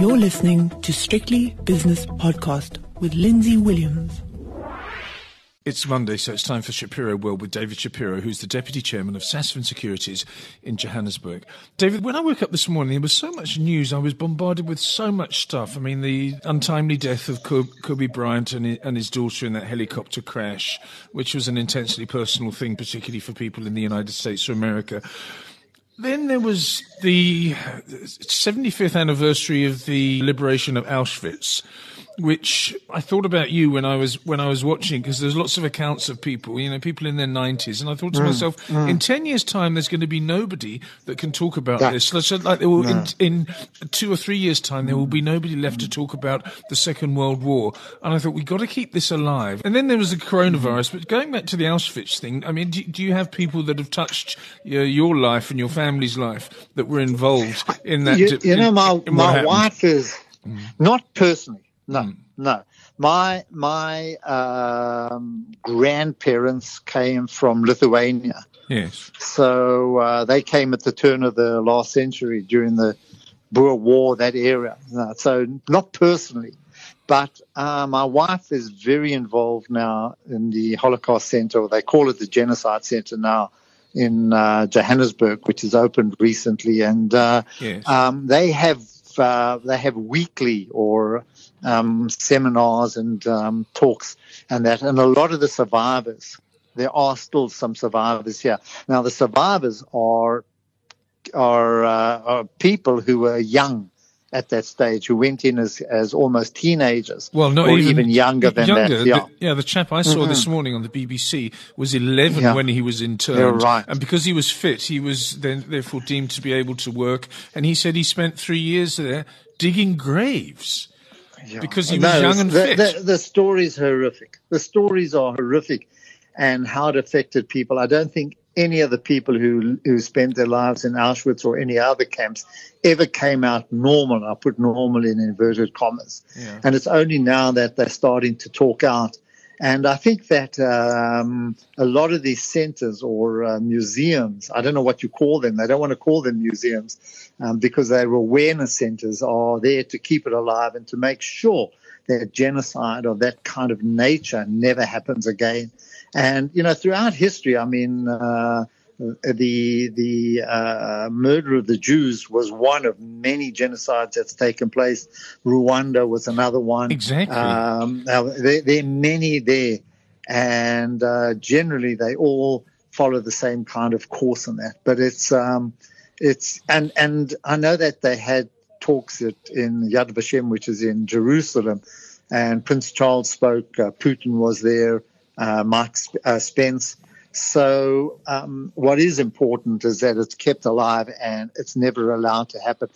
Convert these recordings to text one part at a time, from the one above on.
You're listening to Strictly Business Podcast with Lindsay Williams. It's Monday, so it's time for Shapiro World with David Shapiro, who's the Deputy Chairman of Sasfin Securities in Johannesburg. David, when I woke up this morning, there was so much news. I was bombarded with so much stuff. I mean, the untimely death of Kobe Bryant and his daughter in that helicopter crash, which was an intensely personal thing, particularly for people in the United States or America. Then there was the 75th anniversary of the liberation of Auschwitz which I thought about you when I was when I was watching because there's lots of accounts of people, you know, people in their 90s, and I thought to mm, myself, mm. in 10 years' time, there's going to be nobody that can talk about yeah. this. Like there will, no. in, in, two or three years' time, there will be nobody left to talk about the Second World War. And I thought we've got to keep this alive. And then there was the coronavirus. But going back to the Auschwitz thing, I mean, do, do you have people that have touched your, your, life and your family's life that were involved in that? You, you know, my my wife is mm. not personally no, mm. no. My my um, grandparents came from Lithuania. Yes. So uh, they came at the turn of the last century during the Boer War, that era. No, so not personally, but uh, my wife is very involved now in the Holocaust Center, or they call it the Genocide Center now in uh, Johannesburg, which has opened recently, and uh, yes. um, they have uh, they have weekly or um, seminars and um, talks and that. And a lot of the survivors, there are still some survivors here. Now, the survivors are are, uh, are people who were young at that stage who went in as, as almost teenagers. Well, not or even, even younger than younger. that. Yeah. The, yeah, the chap I saw mm-hmm. this morning on the BBC was 11 yeah. when he was interned. You're right. And because he was fit, he was then therefore deemed to be able to work. And he said he spent three years there digging graves. Yeah. Because he was young and the, fit. The, the story's horrific. The stories are horrific and how it affected people. I don't think any of the people who who spent their lives in Auschwitz or any other camps ever came out normal. I put normal in inverted commas. Yeah. And it's only now that they're starting to talk out. And I think that um, a lot of these centers or uh, museums, I don't know what you call them, they don't want to call them museums um, because they're awareness centers, are there to keep it alive and to make sure that genocide of that kind of nature never happens again. And, you know, throughout history, I mean, uh, the the uh, murder of the Jews was one of many genocides that's taken place. Rwanda was another one. Exactly. Um, there, there, are many there, and uh, generally they all follow the same kind of course in that. But it's um, it's and and I know that they had talks at, in Yad Vashem, which is in Jerusalem, and Prince Charles spoke. Uh, Putin was there. Uh, Mark uh, Spence. So, um, what is important is that it's kept alive and it's never allowed to happen.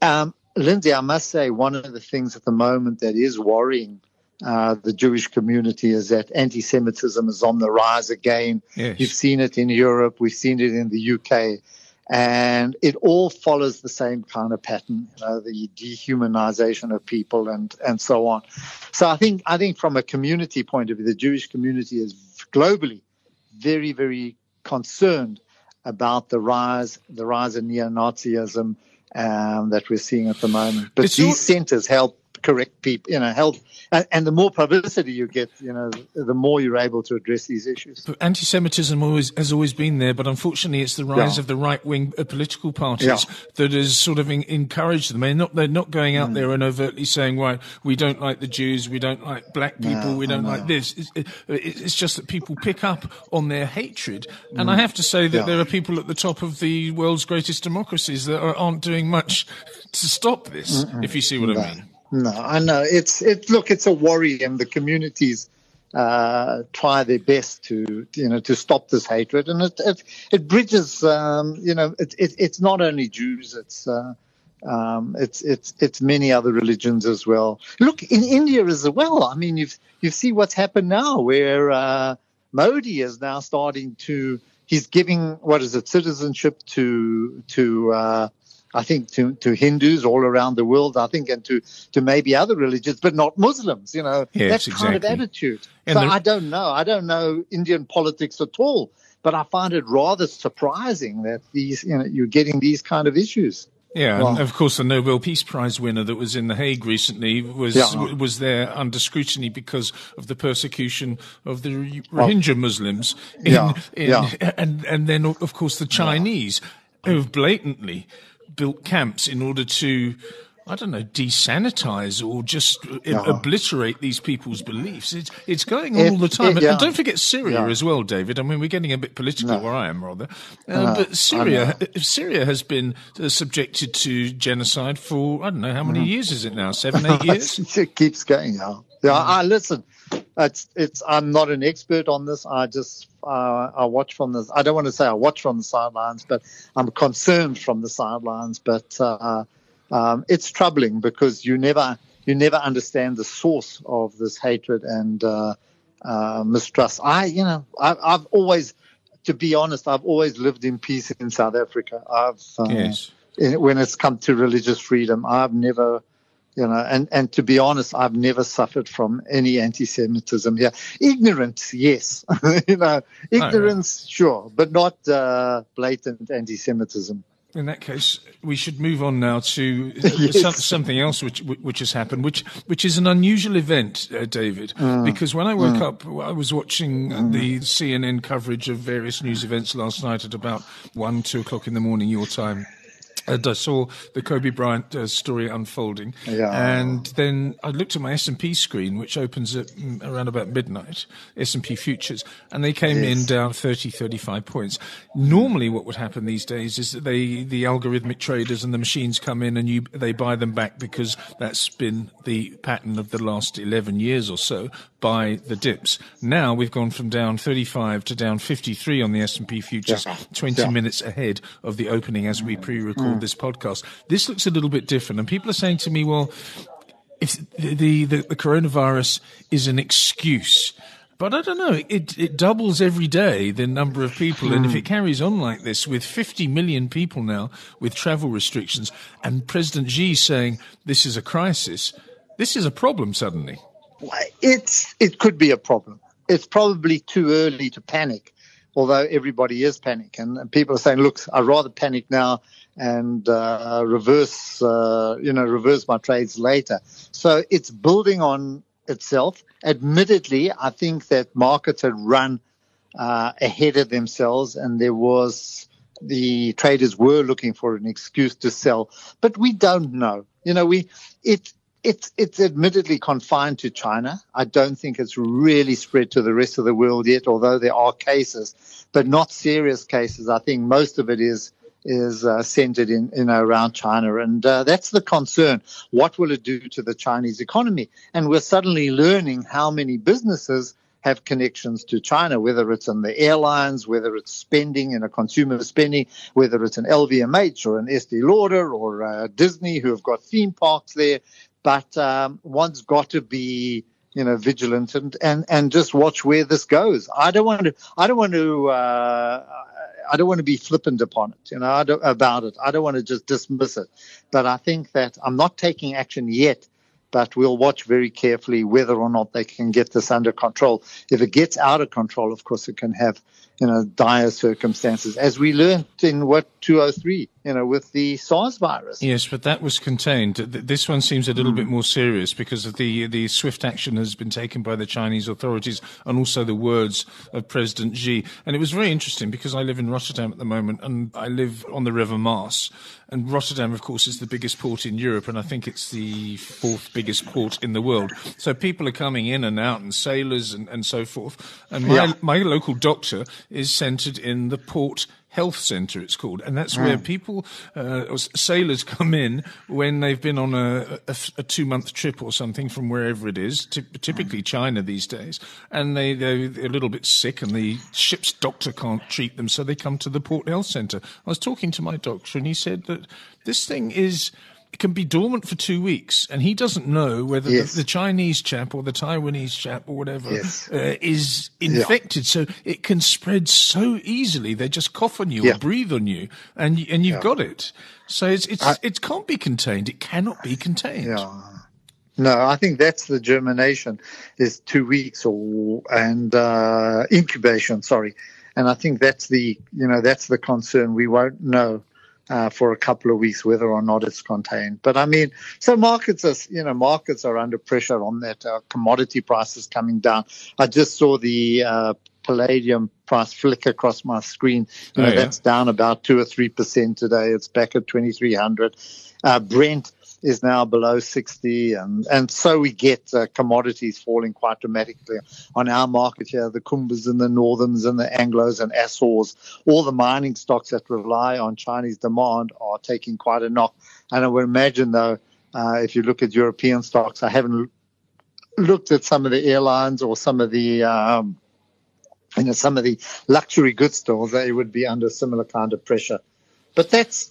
Um, Lindsay, I must say, one of the things at the moment that is worrying uh, the Jewish community is that anti Semitism is on the rise again. Yes. You've seen it in Europe, we've seen it in the UK. And it all follows the same kind of pattern, you know, the dehumanization of people and, and so on. So I think I think from a community point of view, the Jewish community is globally very, very concerned about the rise the rise of neo-Nazism um, that we're seeing at the moment. But these centers help correct people, you know, help. And, and, the more publicity you get, you know, the more you're able to address these issues. Anti-Semitism always has always been there, but unfortunately, it's the rise yeah. of the right-wing uh, political parties yeah. that has sort of in, encouraged them. They're not they're not going out mm. there and overtly saying, "Right, we don't like the Jews, we don't like black people, no, we don't like this." It's, it, it's, just that people pick up on their hatred, and mm. I have to say that yeah. there are people at the top of the world's greatest democracies that are, aren't doing much to stop this. Mm-mm. If you see what no. I mean. No, I know it's it. Look, it's a worry, and the communities uh, try their best to you know to stop this hatred, and it it, it bridges. Um, you know, it, it, it's not only Jews. It's uh, um, it's it's it's many other religions as well. Look in India as well. I mean, you've you see what's happened now, where uh, Modi is now starting to. He's giving what is it citizenship to to uh, I think to, to Hindus all around the world, I think, and to, to maybe other religions, but not Muslims, you know, yes, that exactly. kind of attitude. And so the... I don't know. I don't know Indian politics at all, but I find it rather surprising that these, you know, you're getting these kind of issues. Yeah, and Well- of course, the Nobel Peace Prize winner that was in The Hague recently was Yeah. was there under scrutiny because of the persecution of the Rohingya Muslims. In, Yeah, in- yeah. and and then of course the Chinese who have blatantly built camps in order to. I don't know, desanitize or just uh, obliterate these people's beliefs. It's it's going on all the time. it- And- yeah. And don't forget Syria Yeah. as well, David. I mean, we're getting a bit political where I am, rather. Uh, know, but Syria, I Syria has been uh, subjected to genocide for I don't know how many years is it now? Seven, eight years. it keeps going. Yeah, yeah. I listen. It's it's. I'm not an expert on this. I just uh, I watch from this. I don't want to say I watch from the sidelines, but I'm concerned from the sidelines. But uh, um, it's troubling because you never you never understand the source of this hatred and uh, uh, mistrust. I you know I, I've always. To be honest, I've always lived in peace in South Africa. I've uh, Yes. in- when it's come to religious freedom. I've never, you know, and, and to be honest, I've never suffered from any anti-Semitism here. Ignorance, yes, you know, ignorance, sure, but not uh, blatant anti-Semitism. In that case, we should move on now to Yes. some, something else which which has happened, which which is an unusual event, uh, David. Mm. Because when I woke up, I was watching the CNN coverage of various news events last night at about one, two o'clock in the morning, your time. And I saw the Kobe Bryant uh, story unfolding, Yeah. and then I looked at my S and P screen, which opens at mm, around about midnight, S and P futures, and they came in down 30, 35 points. Normally, what would happen these days is that they, the algorithmic traders and the machines come in and you, they buy them back because that's been the pattern of the last 11 years or so. by the dips. Now we've gone from down 35 to down 53 on the S&P futures, Yeah. 20 Yeah. minutes ahead of the opening as we pre-record Mm. this podcast. This looks a little bit different, and people are saying to me, "Well, if the, the, the, the coronavirus is an excuse. But I don't know. It it doubles every day the number of people, and if hmm. it carries on like this, with 50 million people now with travel restrictions, and President Xi saying this is a crisis, this is a problem suddenly. It's it could be a problem. It's probably too early to panic, although everybody is panicking. And people are saying, "Look, I'd rather panic now and uh, reverse, uh, you know, reverse my trades later." So it's building on itself. Admittedly, I think that markets had run uh, ahead of themselves, and there was the traders were looking for an excuse to sell, but we don't know. You know, we it it's it's admittedly confined to China. I don't think it's really spread to the rest of the world yet, although there are cases, but not serious cases. I think most of it is is uh, centered in know around China, and uh, that's the concern. What will it do to the Chinese economy? And we're suddenly learning how many businesses have connections to China, whether it's in the airlines, whether it's spending in a consumer spending, whether it's an LVMH or an Estee Lauder or uh, Disney who have got theme parks there. But um, one's got to be, you know, vigilant and, and, and just watch where this goes. I don't want to, I don't want to, uh, I don't want to be flippant upon it, you know, about it. I don't want to just dismiss it. But I think that I'm not taking action yet but we'll watch very carefully whether or not they can get this under control. If it gets out of control, of course, it can have, you know, dire circumstances, as we learned in what 203, you know, with the SARS virus. Yes, but that was contained. This one seems a little hmm. bit more serious because of the the swift action has been taken by the Chinese authorities and also the words of President Xi. And it was very interesting because I live in Rotterdam at the moment and I live on the River Maas. And Rotterdam, of course, is the biggest port in Europe, and I think it's the fourth biggest port in the world. So people are coming in and out, and sailors and, and so forth. And my, Yeah. my local doctor is centred in the port health centre it's called. And that's where people uh, or sailors come in when they've been on a, a, a two month trip or something from wherever it is ty- typically china these days. And they, they're a little bit sick and the ship's doctor can't treat them so they come to the port health centre i was talking to my doctor and he said that this thing is can be dormant for two weeks, and he doesn't know whether Yes. the, the Chinese chap or the Taiwanese chap or whatever Yes. uh, is infected. So it can spread so easily. They just cough on you Yeah. or breathe on you, and and you've got it. So it's it's it can't be contained. It cannot be contained. Yeah. No, I think that's the germination is two weeks or and uh, incubation. Sorry, and I think that's the you know that's the concern. We won't know uh, for a couple of weeks, whether or not it's contained. But I mean, so markets are, you know, markets are under pressure on that. Uh, commodity prices coming down. I just saw the uh, palladium price flick across my screen. You know, oh, yeah. that's down about two or three percent today. It's back at twenty three hundred. Uh, Brent is now below 60, and, and so we get uh, commodities falling quite dramatically on our market here. The Kumba's and the Northerns and the Anglos and Assores, all the mining stocks that rely on Chinese demand are taking quite a knock. And I would imagine, though, uh, if you look at European stocks, I haven't looked at some of the airlines or some of the um, you know some of the luxury goods stores, they would be under similar kind of pressure. But that's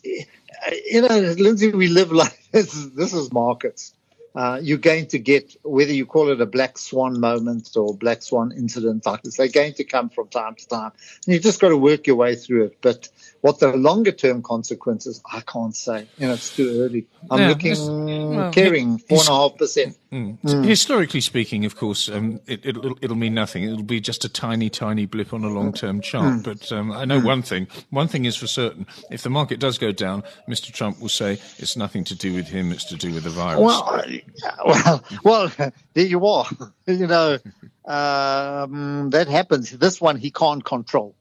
you know, Lindsay, we live like this. Is, this is markets. Uh, you're going to get whether you call it a black swan moment or black swan incident like this. They're going to come from time to time, and you just got to work your way through it. But what the longer term consequences, I can't say. You know, it's too early. I'm yeah, looking well, caring four and a half percent. Mm. Mm. Historically speaking, of course, um, it, will it'll mean nothing. It'll be just a tiny, tiny blip on a long-term chart. Mm. But um, I know mm. one thing. One thing is for certain: if the market does go down, Mr. Trump will say it's nothing to do with him; it's to do with the virus. Well, well, well there you are. you know, um, that happens. This one he can't control.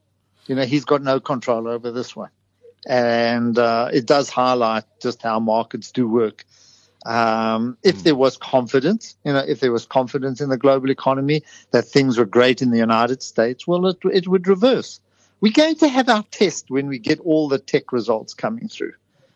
You know, he's got no control over this one, and uh, it does highlight just how markets do work. Um, if hmm. there was confidence, you know, if there was confidence in the global economy that things were great in the United States, well, it, it would reverse. We're going to have our test when we get all the tech results coming through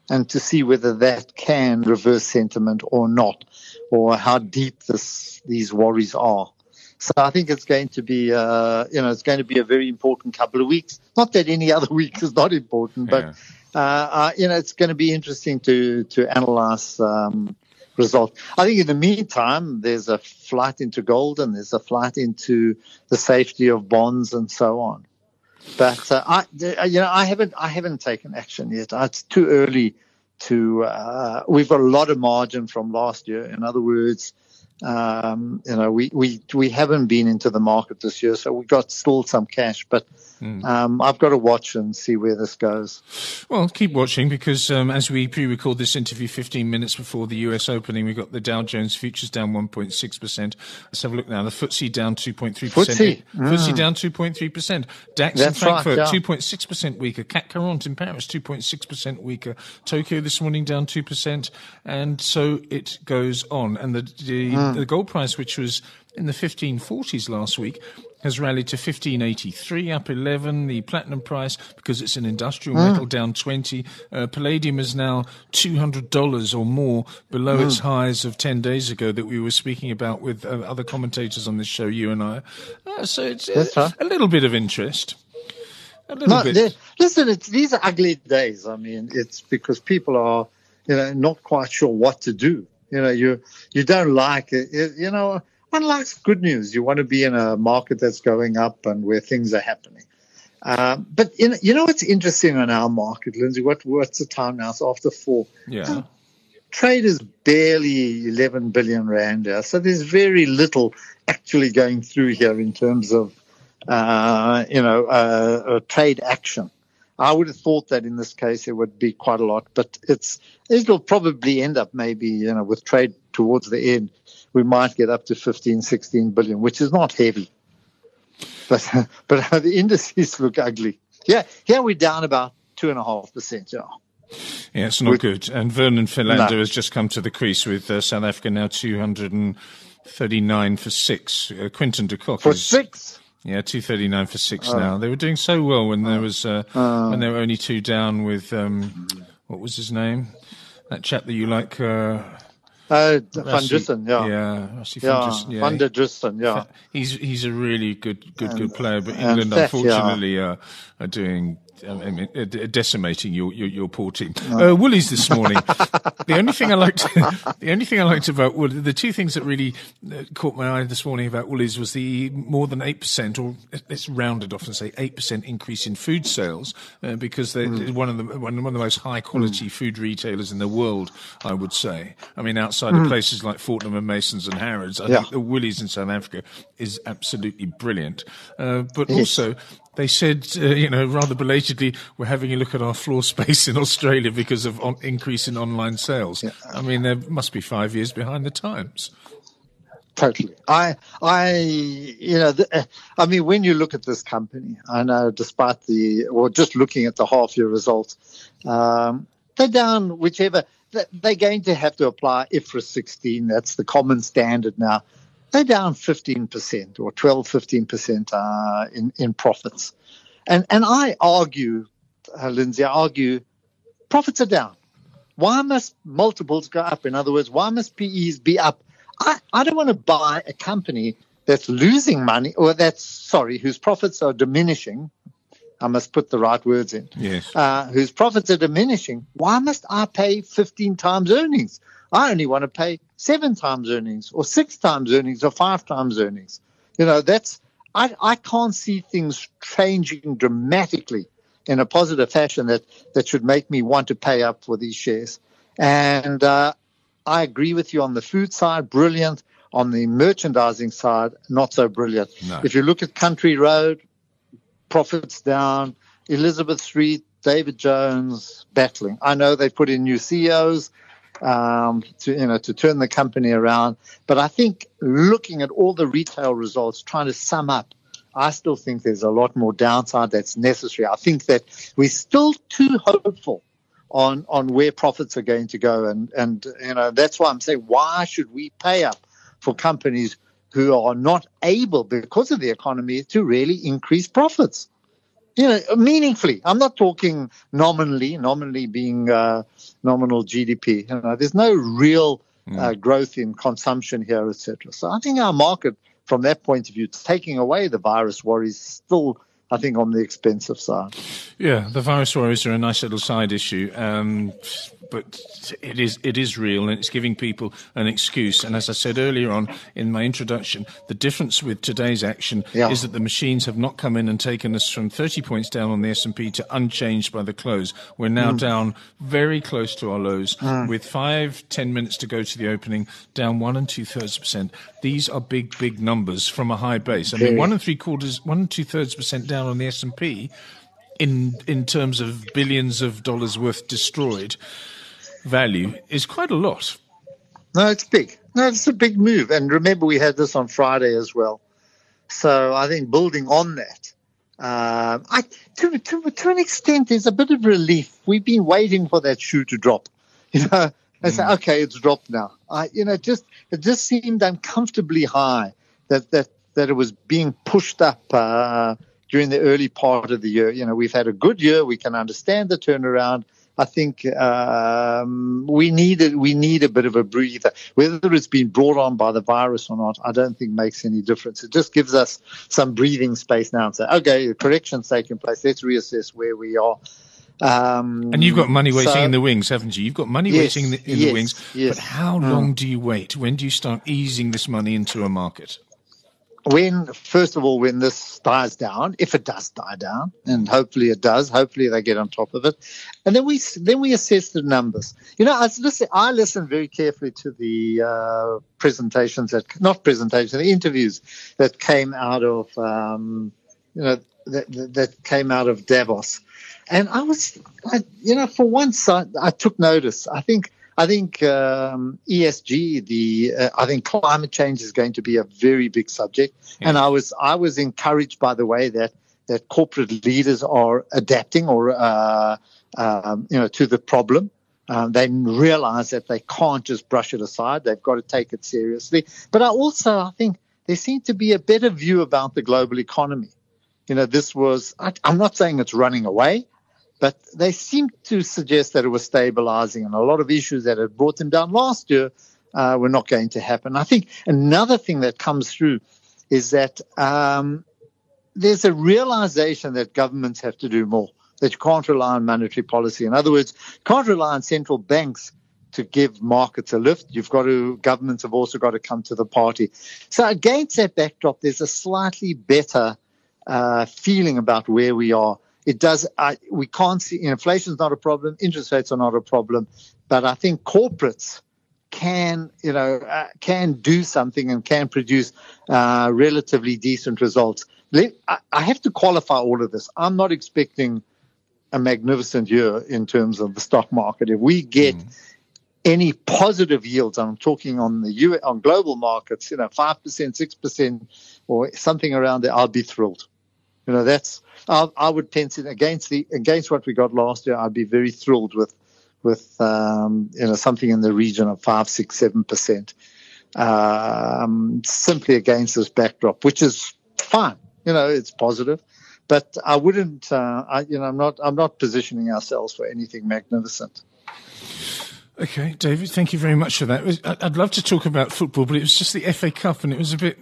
and to see whether that can reverse sentiment or not, or how deep this, these worries are. So I think it's going to be, uh, you know, it's going to be a very important couple of weeks. Not that any other week is not important, but yeah. Uh, uh, you know, it's going to be interesting to to analyze um, results. I think in the meantime, there's a flight into gold and there's a flight into the safety of bonds and so on. But uh, I, you know, I haven't I haven't taken action yet. Uh, it's too early to. Uh, we've got a lot of margin from last year. In other words, um, you know, we, we we haven't been into the market this year, so we've got still some cash, but Mm. Um, I've got to watch and see where this goes. Well, keep watching because um, as we pre-record this interview 15 minutes before the US opening, we've got the Dow Jones futures down 1.6%. Let's have a look now. The FTSE down 2.3%. FTSE, mm. FTSE down 2.3%. DAX That's in Frankfurt right, yeah. 2.6% weaker. CAC 40 in Paris 2.6% weaker. Tokyo this morning down 2%. And so it goes on. And the, the, mm. the gold price, which was in the 1540s last week, has rallied to 1583, up 11. The platinum price, because it's an industrial mm. metal, down 20. Uh, palladium is now $200 or more below mm. its highs of 10 days ago that we were speaking about with uh, other commentators on this show, you and I. Uh, so it's uh, a little bit of interest. A little bit. Listen, it's, these are ugly days. I mean, it's because people are, you know, not quite sure what to do. You know, you you don't like it. You know, one likes good news. You want to be in a market that's going up and where things are happening. Uh, but in, you know what's interesting on our market, Lindsay? What what's the time now? It's after four. Yeah. Trade is barely 11 billion rand here, so there's very little actually going through here in terms of uh, you know uh, trade action. I would have thought that in this case it would be quite a lot, but it's it'll probably end up maybe you know with trade towards the end we might get up to 15, 16 billion, which is not heavy. But but the indices look ugly. Yeah, here we're down about two and a half percent. Yeah. Yeah, it's not with, good. And Vernon Philander no. has just come to the crease with uh, South Africa now 239 for six. Uh, Quinton de Kock for is, six. Yeah, two thirty nine for six oh. now. They were doing so well when there was uh, uh, when they were only two down with um, what was his name? That chap that you like. Uh, Van yeah. Yeah, Van yeah, Van der yeah. He's he's a really good good good player, but England unfortunately yeah. are doing I mean, decimating your, your, your poor team. Uh, Woolies this morning. the only thing I liked, the only thing I liked about Woolies, the two things that really uh, caught my eye this morning about Woolies was the more than eight percent, or let's round it off and say eight percent increase in food sales, uh, because they're mm. one of the one, one of the most high quality mm. food retailers in the world. I would say. I mean, outside mm. of places like Fortnum and Masons and Harrods, I yeah. think the Woolies in South Africa is absolutely brilliant. Uh, but yes. also They said, uh, you know, rather belatedly, we're having a look at our floor space in Australia because of on- increase in online sales. Yeah. I mean, they must be five years behind the times. Totally. I, I, you know, the, uh, I mean, when you look at this company, I know despite the, or just looking at the half year results, um, they're down whichever, they're going to have to apply IFRS 16. That's the common standard now. They're down 15% or 12, 15% uh, in, in profits. And, and I argue, uh, Lindsay, I argue profits are down. Why must multiples go up? In other words, why must PEs be up I, I don't want to buy a company that's losing money or that's, sorry, whose profits are diminishing. I must put the right words in. Yes. Uh, whose profits are diminishing. Why must I pay 15 times earnings? I only want to pay seven times earnings or six times earnings or five times earnings. You know, that's, I, I can't see things changing dramatically in a positive fashion that, that should make me want to pay up for these shares. And uh, I agree with you on the food side, brilliant. On the merchandising side, not so brilliant. No. If you look at Country Road, profits down. Elizabeth Street, David Jones battling. I know they put in new CEOs um, to you know to turn the company around, but I think looking at all the retail results, trying to sum up, I still think there's a lot more downside that's necessary. I think that we're still too hopeful on on where profits are going to go, and and you know that's why I'm saying why should we pay up for companies who are not able because of the economy to really increase profits? You know, meaningfully. I'm not talking nominally, nominally being uh, nominal GDP. You know, there's no real mm. uh, growth in consumption here, etc. So I think our market, from that point of view, taking away the virus worries, still I think on the expensive side. Yeah, the virus worries are a nice little side issue. Um, but it is it is real and it's giving people an excuse. And as I said earlier on in my introduction, the difference with today's action yeah. is that the machines have not come in and taken us from 30 points down on the S&P to unchanged by the close. We're now mm. down very close to our lows mm. with five, ten minutes to go to the opening, down one and two thirds percent. These are big, big numbers from a high base. I mean, one and three quarters, one and two thirds percent down on the S&P in in terms of billions of dollars worth destroyed value is quite a lot. No, it's big. No, it's a big move. And remember, we had this on Friday as well. So I think building on that, uh, I, to, to, to an extent, there's a bit of relief. We've been waiting for that shoe to drop. You know, I say, mm. okay, it's dropped now. I, you know, just it just seemed uncomfortably high that that that it was being pushed up uh, during the early part of the year. You know, we've had a good year. We can understand the turnaround. I think um, we need a, we need a bit of a breather. Whether it's been brought on by the virus or not, I don't think makes any difference. It just gives us some breathing space now and say, okay, the correction's taking place. Let's reassess where we are. Um, and you've got money waiting so, in the wings, haven't you? You've got money yes, waiting in the, in yes, the wings. Yes. But how long mm. do you wait? When do you start easing this money into a market? When, first of all, when this dies down, if it does die down, and hopefully it does, hopefully they get on top of it, and then we then we assess the numbers. You know, I listen, I listen very carefully to the uh, presentations that, not presentations, the interviews that came out of, um, you know, that, that came out of Davos, and I was, I, you know, for once I, I took notice. I think I think um, ESG, the uh, I think climate change is going to be a very big subject, yeah. and I was I was encouraged by the way that that corporate leaders are adapting or uh, um, you know to the problem. Um, they realize that they can't just brush it aside; they've got to take it seriously. But I also I think there seems to be a better view about the global economy. You know, this was I, I'm not saying it's running away. But they seem to suggest that it was stabilizing, and a lot of issues that had brought them down last year uh, were not going to happen. I think another thing that comes through is that um, there's a realization that governments have to do more, that you can't rely on monetary policy. In other words, you can't rely on central banks to give markets a lift. You've got to, governments have also got to come to the party. So against that backdrop, there's a slightly better uh, feeling about where we are it does. I, we can't see inflation is not a problem. Interest rates are not a problem, but I think corporates can, you know, uh, can do something and can produce uh, relatively decent results. let, I, I have to qualify all of this. I'm not expecting a magnificent year in terms of the stock market. If we get mm. any positive yields, I'm talking on the U, on global markets, you know, five percent, six percent, or something around there, I'll be thrilled. You know, that's I, I would pencil against the against what we got last year. I'd be very thrilled with with um, you know something in the region of five, six, seven percent, um, simply against this backdrop, which is fine. You know, it's positive, but I wouldn't. Uh, I, you know, I'm not. I'm not positioning ourselves for anything magnificent. Okay, David, thank you very much for that. I'd love to talk about football, but it was just the FA Cup, and it was a bit.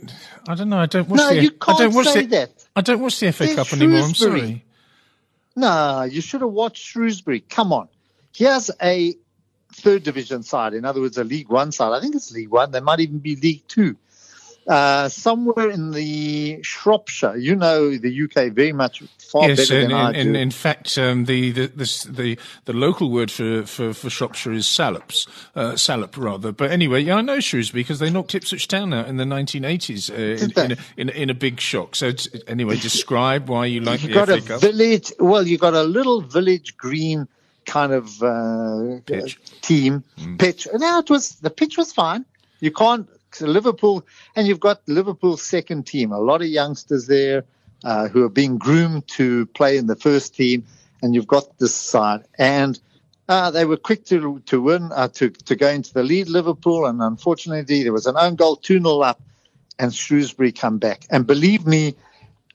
I don't know. I don't watch no, the. you can't I don't watch say the, that. I don't watch the FA Cup anymore. I'm sorry. No, you should have watched Shrewsbury. Come on, here's a third division side. In other words, a League One side. I think it's League One. They might even be League Two uh, somewhere in the Shropshire. You know the UK very much far yes, better in, than I in, do. in fact, um, the, the, the the the local word for, for, for Shropshire is salops, uh, Salop rather. But anyway, yeah, I know Shrewsbury because they knocked Ipswich Town out in the 1980s uh, in, in, a, in, in, a big shock. So anyway, describe why you like it. you the got FA a Cup. village. Well, you've got a little village green kind of uh, Pitch. team Mm. pitch. Now it was the pitch was fine. You can't Liverpool, and you've got Liverpool's second team. A lot of youngsters there uh, who are being groomed to play in the first team, and you've got this side. And uh, they were quick to to win uh, to to go into the lead, Liverpool, and unfortunately there was an own goal, two 0 up, and Shrewsbury come back. And believe me,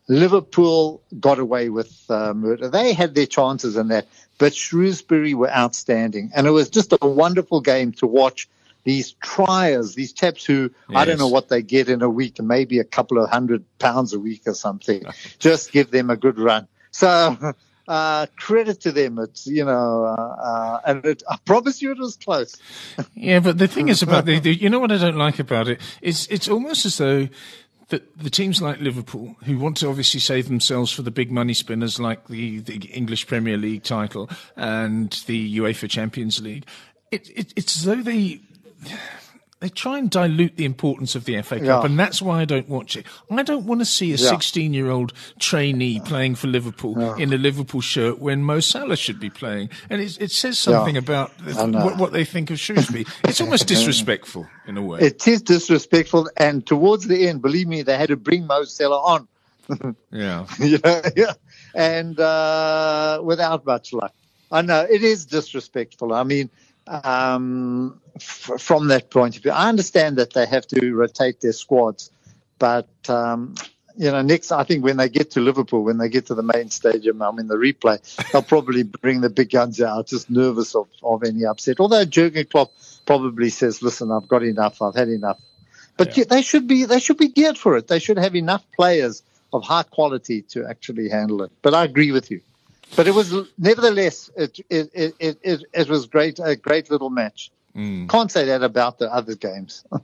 Liverpool got away with uh, murder. They had their chances in that, but Shrewsbury were outstanding, and it was just a wonderful game to watch these triers, these chaps who I don't know what they get in a week, maybe a couple of hundred pounds a week or something. Just give them a good run. So uh, credit to them. It's you know, uh, uh, and it, I promise you, it was close. Yeah, but the thing is about the, the you know what I don't like about it is it's almost as though that the teams like Liverpool, who want to obviously save themselves for the big money spinners like the, the English Premier League title and the UEFA Champions League, it, it, it's as though they they try and dilute the importance of the FA Cup, Yeah. and that's why I don't watch it. I don't want to see a Yeah. 16 year old trainee playing for Liverpool in a Liverpool shirt when Mo Salah should be playing. And it, it says something about I know. what, what they think of Shrewsbury. it's almost disrespectful in a way. It is disrespectful, and towards the end, believe me, they had to bring Mo Salah on. yeah. yeah, yeah, and uh, without much luck. I know it is disrespectful. I mean, um, f- from that point of view, I understand that they have to rotate their squads, but um, you know, next I think when they get to Liverpool, when they get to the main stadium, I mean the replay, they'll probably bring the big guns out, just nervous of, of any upset. Although Jurgen Klopp probably says, "Listen, I've got enough. I've had enough." But Yeah. they should be they should be geared for it. They should have enough players of high quality to actually handle it. But I agree with you. But it was nevertheless it it it it, it, was great a great little match. Mm. Can't say that about the other games.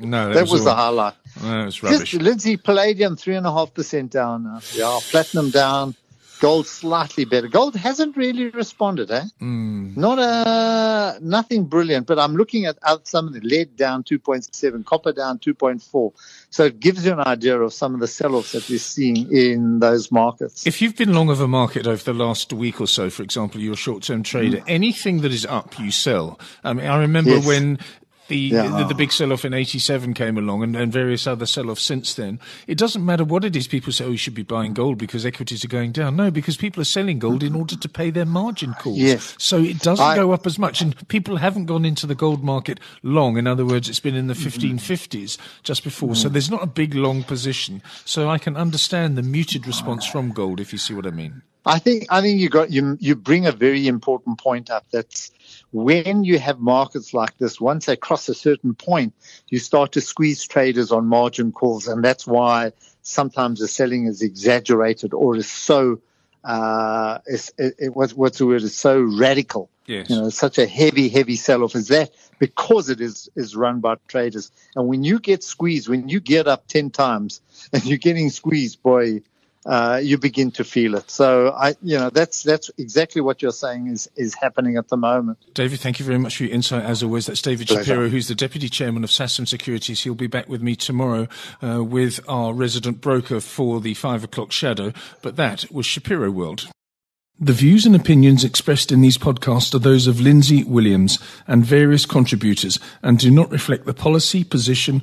No, that was, the all- highlight. no, it was rubbish. Just Lindsay Palladium three and a half percent down now. Yeah, platinum down. Gold slightly better. Gold hasn't really responded, eh? Hmm. Not a nothing brilliant, but I'm looking at some of the lead down 2.7, copper down 2.4. So it gives you an idea of some of the sell-offs that we're seeing in those markets. If you've been long of a market over the last week or so, for example, you're a short-term trader, anything that is up, you sell. I mean, I remember Yes. when the, Yeah. the the oh. big sell-off in '87 came along, and, and various other sell-offs since then. It doesn't matter what it is. People say, "Oh, you should be buying gold because equities are going down." No, because people are selling gold in order to pay their margin calls. Yes. So it doesn't I- go up as much, and people haven't gone into the gold market long. In other words, it's been in the 1550s just before. So mm. there's not a big long position. So I can understand the muted response from gold, if you see what I mean. I think I think you got you you bring a very important point up. That's when you have markets like this. Once they cross a certain point, you start to squeeze traders on margin calls, and that's why sometimes the selling is exaggerated or is so. Uh, is, it, it, what's, what's the word? Is so radical. Yes. You know, such a heavy, heavy sell-off is that because it is is run by traders. And when you get squeezed, when you get up ten times and you're getting squeezed, boy, uh, you begin to feel it. So I, you know, that's that's exactly what you're saying is is happening at the moment. David, thank you very much for your insight. As always, that's David Pleasure. Shapiro, who's the deputy chairman of Sasfin Securities. He'll be back with me tomorrow uh, with our resident broker for the five o'clock shadow. But that was Shapiro World. The views and opinions expressed in these podcasts are those of Lindsay Williams and various contributors and do not reflect the policy, position,